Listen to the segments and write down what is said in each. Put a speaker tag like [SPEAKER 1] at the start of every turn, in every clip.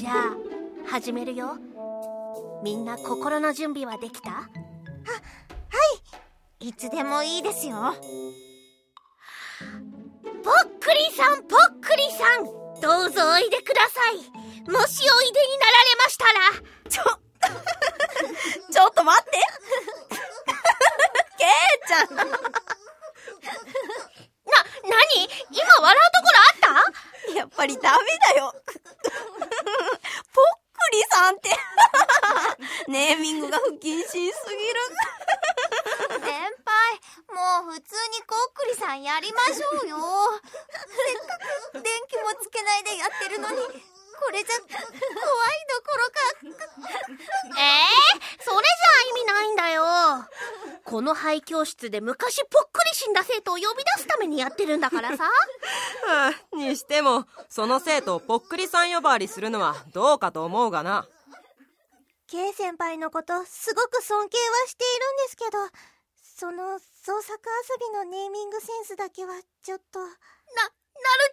[SPEAKER 1] じゃあ始めるよ。みんな心の準備はできた？は
[SPEAKER 2] はい。いつでもいいですよ。
[SPEAKER 1] ぽっくりさんぽっくりさんどうぞおいでください。もしおいでになられましたら。
[SPEAKER 3] ちょ ちょっと待って。ケイちゃん。な、なに
[SPEAKER 1] 今笑うところあ
[SPEAKER 3] った？やっぱりダメだよさんって。ネーミングが不謹慎すぎる。
[SPEAKER 2] 先輩もう普通にこっくりさんやりましょうよ。せっかく電気もつけないでやってるのにこれじゃ怖いどころか。
[SPEAKER 1] ええー、それじゃ意味ないんだよ。この廃教室で昔ぽっくり死んだ生徒を呼び出すためにやってるんだからさ。
[SPEAKER 4] にしてもその生徒をぽっくりさん呼ばわりするのはどうかと思うがな。
[SPEAKER 2] K 先輩のことすごく尊敬はしているんですけどその創作遊びのネーミングセンスだけはちょっと。な、なる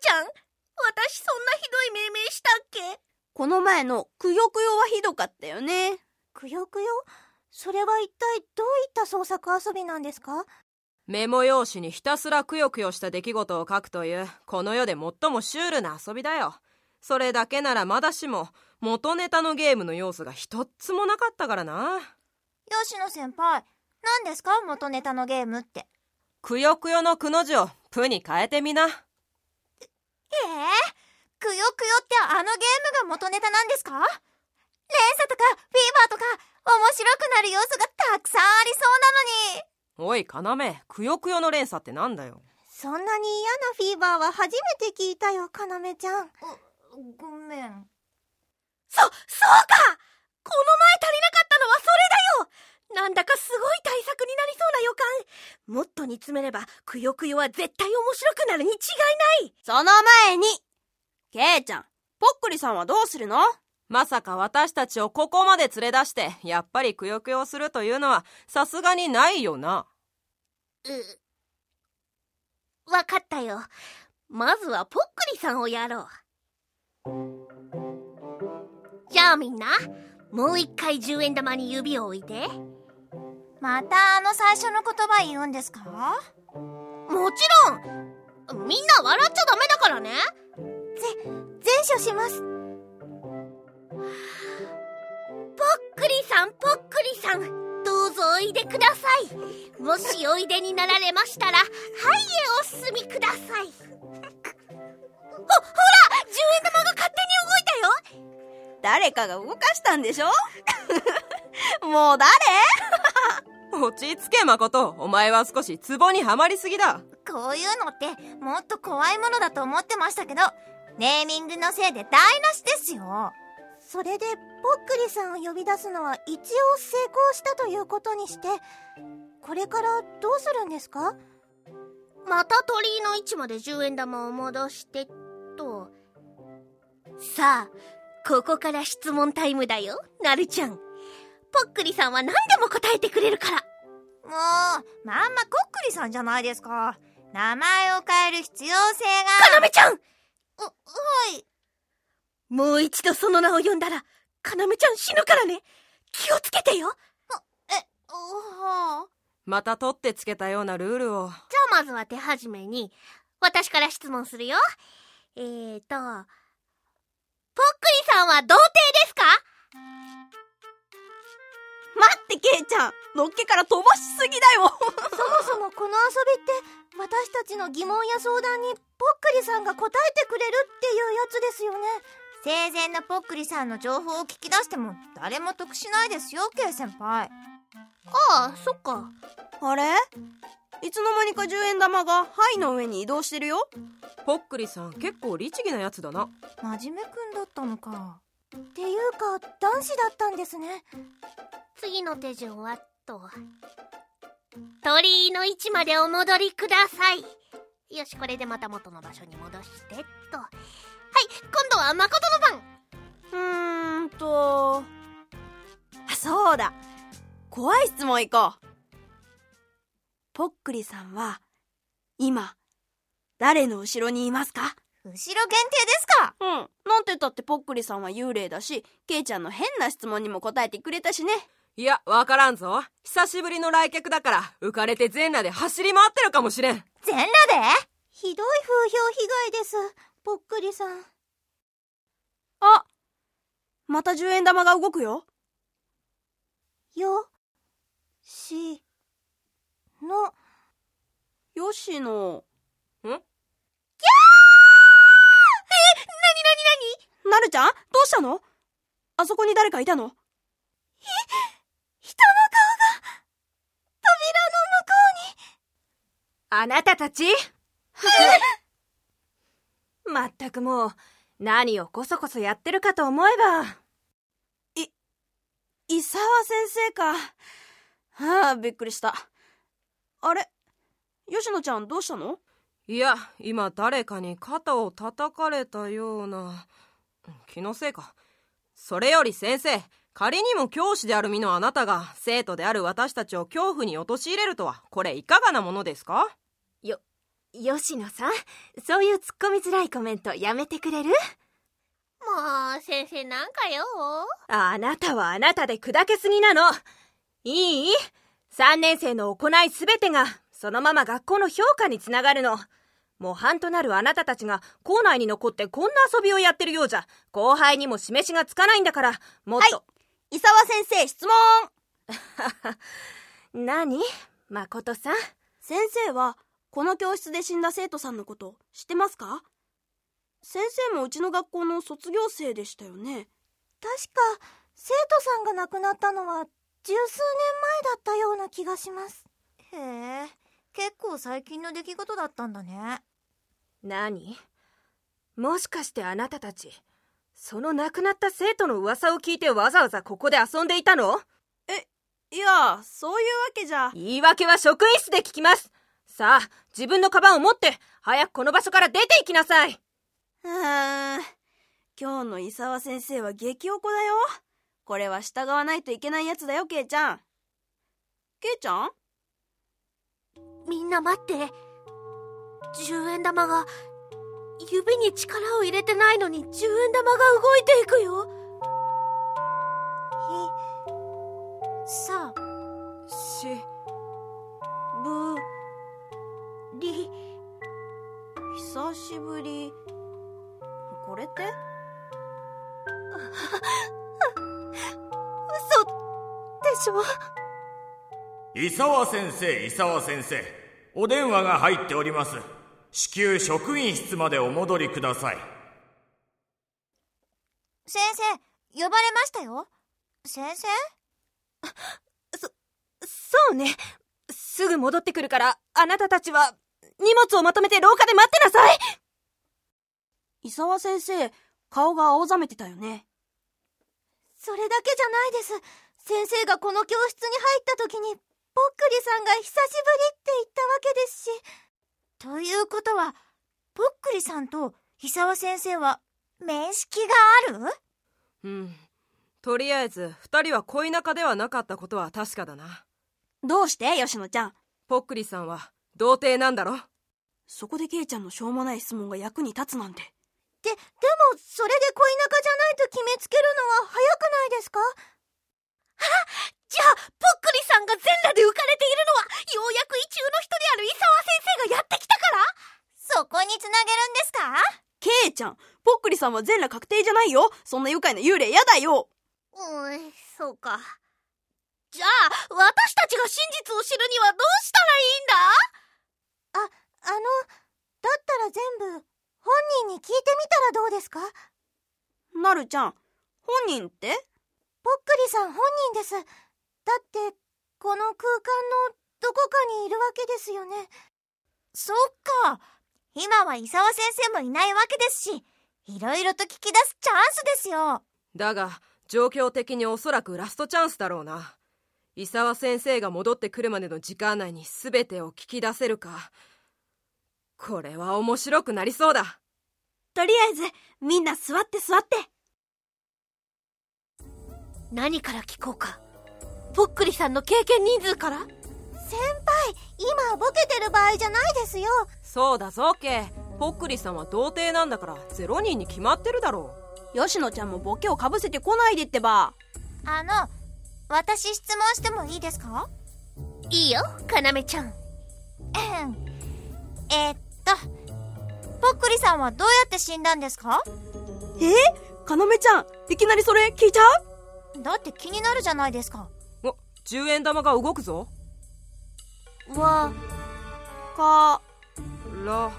[SPEAKER 1] ちゃん？私そんなひどい命名したっけ？
[SPEAKER 3] この前のくよくよはひどかったよね。
[SPEAKER 2] くよくよ？それは一体どういった創作遊びなんですか？
[SPEAKER 4] メモ用紙にひたすらくよくよした出来事を書くというこの世で最もシュールな遊びだよ。それだけならまだしも元ネタのゲームの要素が一つもなかったからな。
[SPEAKER 2] 吉野先輩、何ですか？元ネタのゲームって。
[SPEAKER 4] くよくよのくの字をプに変えてみな。
[SPEAKER 2] ええー、くよくよってあのゲームが元ネタなんですか？連鎖とかフィーバーとか面白くなる要素がたくさんありそう
[SPEAKER 4] なのに。おい、かなめ、くよくよの連鎖ってなんだよ。
[SPEAKER 2] そんなに嫌なフィーバーは初めて聞いたよ、かなめちゃん。
[SPEAKER 1] ごめん。そ、そうかこの前足りなかったのはそれだよなんだかすごい対策になりそうな予感もっと煮詰めれば、くよくよは絶対面白くなるに違いない
[SPEAKER 3] その前に、ケイちゃん、ぽっくりさんはどうするの？
[SPEAKER 4] まさか私たちをここまで連れ出して、やっぱりくよくよするというのは、さすがにないよな。
[SPEAKER 1] う、わかったよ。まずはぽっくりさんをやろう。じゃあみんな、もう一回10円玉に指を置いて。
[SPEAKER 2] またあの最初の言葉言うんですか？
[SPEAKER 1] もちろんみんな笑っちゃダメだからね。
[SPEAKER 2] ぜ、善処します。
[SPEAKER 1] いでください。もしおいでになられましたらはいへお進みください。ほ、ほら10円玉が勝手に動いたよ。
[SPEAKER 3] 誰かが動かしたんでしょ？もう誰？
[SPEAKER 4] 落ち着け誠。お前は少し壺にはまりすぎだ。
[SPEAKER 2] こういうのってもっと怖いものだと思ってましたけどネーミングのせいで台無しですよそれでぽっくりさんを呼び出すのは一応成功したということにしてこれからどうするんですか？
[SPEAKER 1] また鳥居の位置まで10円玉を戻してと。さあここから質問タイムだよなるちゃん。ぽっくりさんは何でも答えてくれるから。も
[SPEAKER 2] うまんまこっくりさんじゃないですか。名前を変える必要性が。
[SPEAKER 1] かなめちゃん！
[SPEAKER 2] はい
[SPEAKER 1] もう一度その名を呼んだら、かなめちゃん死ぬからね。気をつけてよ。
[SPEAKER 2] え、はあ。
[SPEAKER 4] また取ってつけたようなルールを。
[SPEAKER 1] じゃあまずは手始めに、私から質問するよ。えーと、ぽっくりさんは童貞ですか？
[SPEAKER 3] 待ってケイちゃんのっけから飛ばしすぎだよ
[SPEAKER 2] そもそもこの遊びって私たちの疑問や相談にぽっくりさんが答えてくれるっていうやつですよね生前のぽっくりさんの情報を聞き出しても誰も得しないですよ、ケイ先輩。
[SPEAKER 1] ああ、そっか。
[SPEAKER 3] あれ？いつの間にか10円玉が灰の上に移動してるよ。
[SPEAKER 4] ぽっくりさん結構律儀なやつだな。
[SPEAKER 2] 真面目くんだったのか。っていうか、男子だったんですね。
[SPEAKER 1] 次の手順はと。鳥居の位置までお戻りください。よし、これでまた元の場所に戻してっと。今度は誠の
[SPEAKER 3] 番。うーんと。あそうだ。怖い質問いこう。ぽっくりさんは今誰の後ろにいますか？
[SPEAKER 5] 後ろ限定ですか？
[SPEAKER 3] うん。なんて言ったってぽっくりさんは幽霊だし、ケイちゃんの変な質問にも答えてくれたしね。
[SPEAKER 4] いやわからんぞ。久しぶりの来客だから浮かれて全裸で走り回ってるかもしれん。
[SPEAKER 5] 全裸で？ひどい風評被害です。ぽっくりさん。
[SPEAKER 3] あまた10円玉が動くよ。
[SPEAKER 5] よ、し、の、
[SPEAKER 3] よしの。
[SPEAKER 4] ん？
[SPEAKER 3] なるちゃん？どうしたの？あそこに誰かいたの？
[SPEAKER 5] 人の顔が、扉の向こうに。
[SPEAKER 4] あなたたち？まったくもう何をこそこそやってるかと思えば。
[SPEAKER 3] 伊沢先生か。はあ、びっくりした。あれ？吉野ちゃんどうしたの？
[SPEAKER 4] いや今誰かに肩を叩かれたような。気のせいか。それより先生仮にも教師である身のあなたが生徒である私たちを恐怖に陥れるとはこれいかがなものですか？
[SPEAKER 6] 吉野さんそういう突っ込みづらいコメントやめてくれる？
[SPEAKER 5] もう、先生なんかよ。
[SPEAKER 6] あなたはあなたで砕けすぎなの。いい ?3 年生の行いすべてがそのまま学校の評価につながるの。模範となるあなたたちが校内に残ってこんな遊びをやってるようじゃ。後輩にも示しがつかないんだから。もっと、
[SPEAKER 3] 伊沢先生質問。
[SPEAKER 6] 何？誠さん？
[SPEAKER 3] 先生はこの教室で死んだ生徒さんのこと知ってますか？先生もうちの学校の卒業生でしたよね。
[SPEAKER 5] 確か、生徒さんが亡くなったのは、十数年前だったような気がします。へえ、結構最近の出来事だったんだね。
[SPEAKER 6] 何？もしかしてあなたたちその亡くなった生徒の噂を聞いてわざわざここで遊んでいたの？
[SPEAKER 3] いやそういうわけじゃ。
[SPEAKER 6] 言い訳は職員室で聞きますさあ自分のカバンを持って早くこの場所から出て行きなさい。う
[SPEAKER 3] ーん。今日の伊沢先生は激おこだよ。これは従わないといけないやつだよケイちゃん。ケイちゃん？
[SPEAKER 6] みんな待って。10円玉が指に力を入れてないのに10円玉が動いていくよ。
[SPEAKER 5] ひ、さ、
[SPEAKER 4] し
[SPEAKER 3] ぶ
[SPEAKER 5] り、
[SPEAKER 3] 久しぶり。これって？
[SPEAKER 5] 嘘でしょ？
[SPEAKER 7] 伊沢先生伊沢先生お電話が入っております。至急職員室までお戻りください。
[SPEAKER 5] 先生、呼ばれましたよ。先生？
[SPEAKER 6] そうね。すぐ戻ってくるからあなたたちは荷物をまとめて廊下で待ってなさい。
[SPEAKER 3] 伊沢先生顔が青ざめてたよね。
[SPEAKER 5] それだけじゃないです。先生がこの教室に入った時に、ぽっくりさんが久しぶりって言ったわけですし。ということは、ぽっくりさんと伊沢先生は、面識がある？
[SPEAKER 4] うん。とりあえず2人は恋仲ではなかったことは確かだな。
[SPEAKER 3] どうして吉野ちゃん？
[SPEAKER 4] ぽっくりさんは童貞なんだろ？
[SPEAKER 3] そこでケイちゃんのしょうもない質問が役に立つなんて。
[SPEAKER 5] で、でも、それで恋仲じゃないと決めつけるのは早くないですか？
[SPEAKER 6] じゃあぽっくりさんが全裸で浮かれているのはようやく意中の人である伊沢先生がやってきたから？
[SPEAKER 5] そこにつなげるんですか？
[SPEAKER 3] ケイちゃんぽっくりさんは全裸確定じゃないよ。そんな愉快な幽霊やだよ。
[SPEAKER 5] うん、そうか。
[SPEAKER 6] じゃあ私たちが真実を知るにはどうしたらいいんだ？
[SPEAKER 5] あの、だったら全部、本人に聞いてみたらどうですか？
[SPEAKER 3] なるちゃん本人って？
[SPEAKER 5] ぽっくりさん本人です。だって、この空間のどこかにいるわけですよね。そっか。今は伊沢先生もいないわけですし、いろいろと聞き出すチャンスですよ。
[SPEAKER 4] だが状況的におそらくラストチャンスだろうな伊沢先生が戻ってくるまでの時間内に全てを聞き出せるか。これは面白くなりそうだ。
[SPEAKER 3] とりあえずみんな座って座って。
[SPEAKER 6] 何から聞こうか。ぽっくりさんの経験人数から。
[SPEAKER 5] 先輩、今ボケてる場合じゃないですよ。
[SPEAKER 4] そうだぞケイ
[SPEAKER 6] ポックリさんは童貞なんだから0人に決まってるだろ
[SPEAKER 3] 吉野ちゃんもボケをかぶせてこないでってば。
[SPEAKER 2] あの私質問してもいいですか？
[SPEAKER 5] いいよかなめちゃん。
[SPEAKER 2] えー、っとぽっくりさんはどうやって死んだんですか？
[SPEAKER 3] え？かなめちゃんいきなりそれ聞いちゃう
[SPEAKER 2] だって気になるじゃないですか。
[SPEAKER 6] うお10円玉が動くぞ。
[SPEAKER 3] わか
[SPEAKER 6] ら。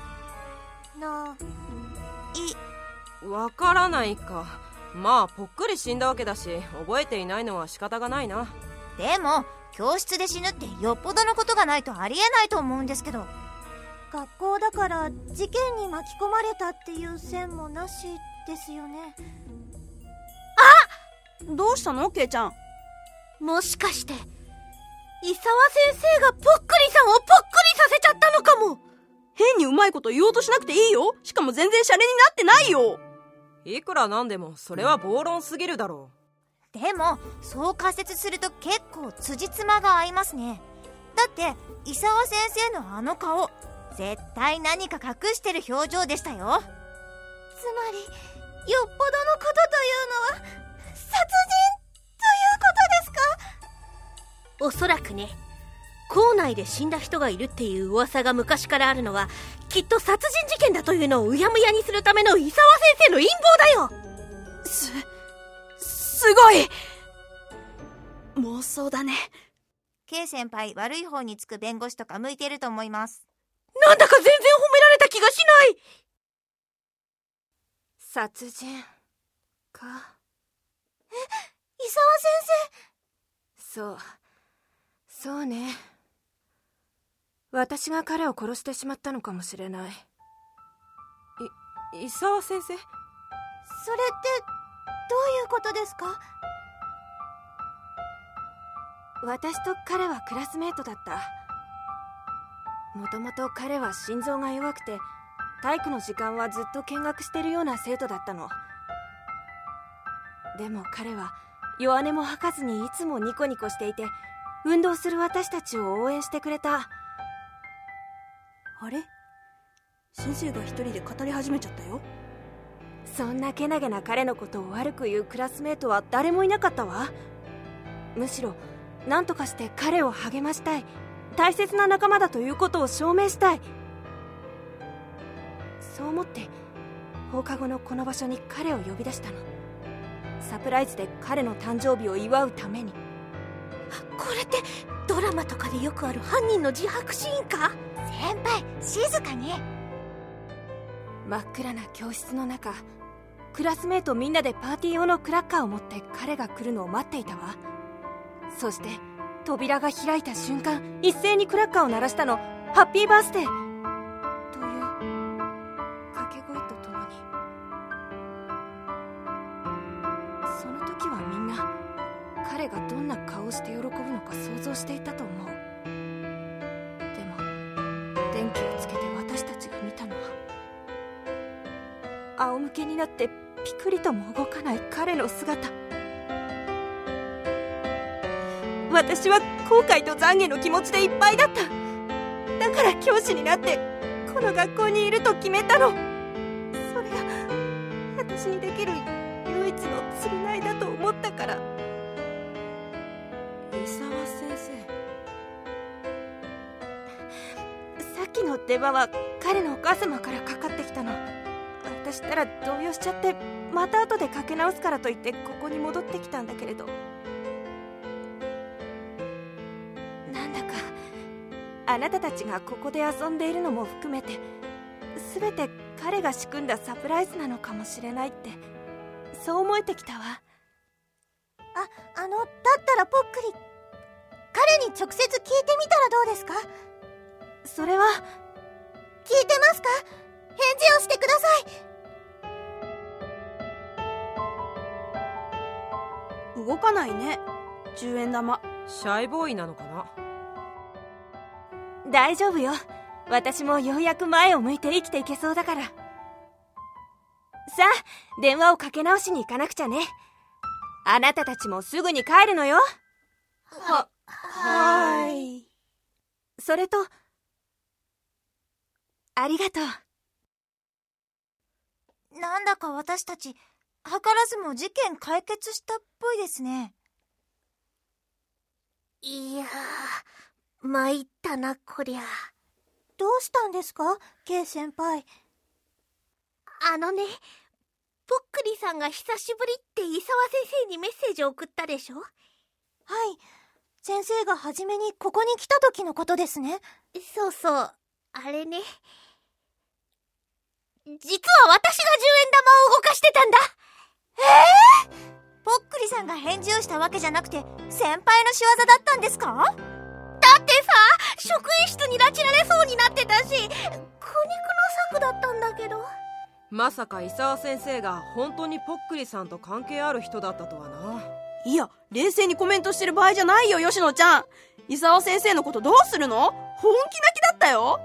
[SPEAKER 2] ない。
[SPEAKER 6] わからないかまあぽっくり死んだわけだし覚えていないのは仕方がないな。
[SPEAKER 2] でも教室で死ぬってよっぽどのことがないとありえないと思うんですけど。
[SPEAKER 5] 学校だから事件に巻き込まれたっていう線もなしですよね。
[SPEAKER 3] どうしたの？ケイちゃん。
[SPEAKER 5] もしかして伊沢先生がぽっくりさんをぽっくりさせちゃったのかも。
[SPEAKER 3] 変にうまいこと言おうとしなくていいよ。しかも全然シャレになってないよ
[SPEAKER 6] いくらなんでもそれは暴論すぎるだろ
[SPEAKER 2] でもそう仮説すると結構辻褄が合いますね。だって伊沢先生のあの顔絶対何か隠してる表情でしたよ。
[SPEAKER 5] つまりよっぽどのことというのは殺人ということですか？おそらくね。校内で死んだ人がいるっていう噂が昔からあるのはきっと殺人事件だというのをうやむやにするための伊沢先生の陰謀だよ。
[SPEAKER 3] すすごい。妄想だね。
[SPEAKER 2] K 先輩悪い方につく弁護士とか向いてると思います。
[SPEAKER 5] なんだか全然褒められた気がしない。
[SPEAKER 6] 殺人か。
[SPEAKER 5] 伊沢先
[SPEAKER 6] そう。そうね私が彼を殺してしまったのかもしれない。い伊沢先生？
[SPEAKER 5] 生それってどういうことですか？
[SPEAKER 6] 私と彼はクラスメートだった。もともと彼は心臓が弱くて体育の時間はずっと見学してるような生徒だったの。でも彼は弱音も吐かずにいつもニコニコしていて運動する私たちを応援してくれた
[SPEAKER 3] あれ？先生が一人で語り始めちゃったよ。
[SPEAKER 6] そんなけなげな彼のことを悪く言うクラスメートは誰もいなかったわ。むしろ何とかして彼を励ましたい。大切な仲間だということを証明したい。そう思って放課後のこの場所に彼を呼び出したの。サプライズで彼の誕生日を祝うために。
[SPEAKER 5] これってドラマとかでよくある犯人の自白シーンか？
[SPEAKER 2] 先輩静かに。
[SPEAKER 6] 真っ暗な教室の中クラスメートみんなでパーティー用のクラッカーを持って彼が来るのを待っていたわ。そして扉が開いた瞬間一斉にクラッカーを鳴らしたのハッピーバースデー。という掛け声とともに。その時はみんな彼がどんな顔をして喜ぶのか想像していたと思う。仰向けになってピクリとも動かない彼の姿。私は後悔と懺悔の気持ちでいっぱいだった。だから教師になってこの学校にいると決めたの。それが私にできる唯一の償いだと思ったから。伊沢先生。さっきの電話は彼のお母様からかかってきたの。私ったら動揺しちゃってまた後でかけ直すからと言ってここに戻ってきたんだけれど。なんだかあなたたちがここで遊んでいるのも含めて全て彼が仕組んだサプライズなのかもしれないってそう思えてきたわ。
[SPEAKER 5] ああのだったらぽっくり彼に直接聞いてみたらどうですか？
[SPEAKER 6] それは
[SPEAKER 5] 聞いてますか？返事をしてください
[SPEAKER 3] 動かないね。10円玉。
[SPEAKER 6] シャイボーイなのかな？
[SPEAKER 5] 大丈夫よ。私もようやく前を向いて生きていけそうだから。さあ電話をかけ直しに行かなくちゃね。あなたたちもすぐに帰るのよ。
[SPEAKER 3] ははい。
[SPEAKER 5] それとありがとう。
[SPEAKER 2] なんだか私たち、図らずも事件解決したっぽいですね。
[SPEAKER 1] いやー、参ったな、こりゃ。
[SPEAKER 2] どうしたんですか ?K 先輩。
[SPEAKER 1] あのね、ぽっくりさんが久しぶりって伊沢先生にメッセージを送ったでしょ？
[SPEAKER 2] はい。先生が初めにここに来た時のことですね。
[SPEAKER 1] そうそう、あれね。実は私がした
[SPEAKER 2] わけじゃなくて、先輩の仕業だったんですか？だ
[SPEAKER 1] ってさ、職員室に拉致られそうになってたし、苦肉の策だったんだけど。
[SPEAKER 4] まさか伊沢先生が本当にぽっくりさんと関係ある人だったとはな。い
[SPEAKER 3] や冷静にコメントしてる場合じゃないよ吉野ちゃん。伊沢先生のことどうするの？本気泣きだったよ。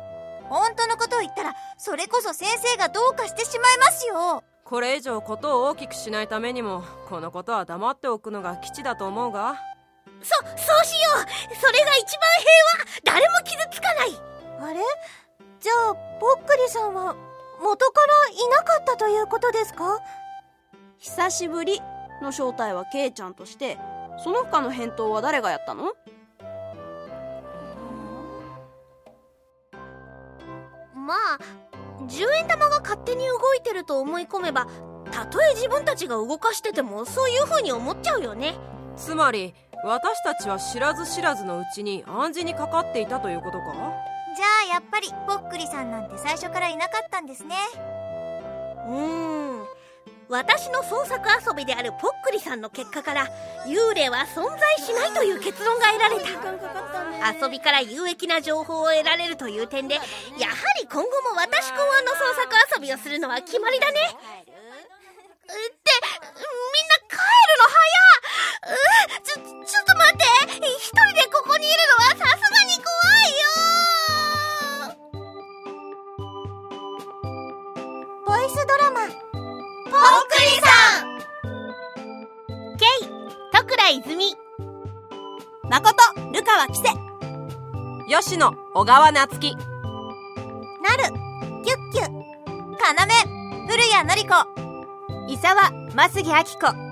[SPEAKER 2] 本当のことを言ったらそれこそ先生がどうかしてしまいますよ
[SPEAKER 4] これ以上ことを大きくしないためにもこのことは黙っておくのが吉だと思うが。
[SPEAKER 1] そそうしよう。それが一番平和。誰も傷つかない。
[SPEAKER 2] あれ？じゃあぽっくりさんは元からいなかったということですか？
[SPEAKER 3] 久しぶりの正体はケイちゃんとしてその他の返答は誰がやったの？
[SPEAKER 1] まあ10円玉が勝手に動いてると思い込めばたとえ自分たちが動かしててもそういう風に思っちゃうよね。
[SPEAKER 4] つまり私たちは知らず知らずのうちに暗示にかかっていたということか？
[SPEAKER 2] じゃあやっぱりぽっくりさんなんて最初からいなかったんですね。
[SPEAKER 1] うーん私の創作遊びであるぽっくりさんの結果から幽霊は存在しないという結論が得られた。遊びから有益な情報を得られるという点でやはり今後も私考案の創作遊びをするのは決まりだね。ってみんな帰るの早っちょちょっと待って。一人でここにいるのはさすがに
[SPEAKER 2] 怖いよ。ボイスドラ
[SPEAKER 1] 泉。
[SPEAKER 3] 誠、ルカワキセ
[SPEAKER 4] 吉野、小川夏樹。
[SPEAKER 2] なるキュッキュ。要古谷のり子。伊沢、増木明子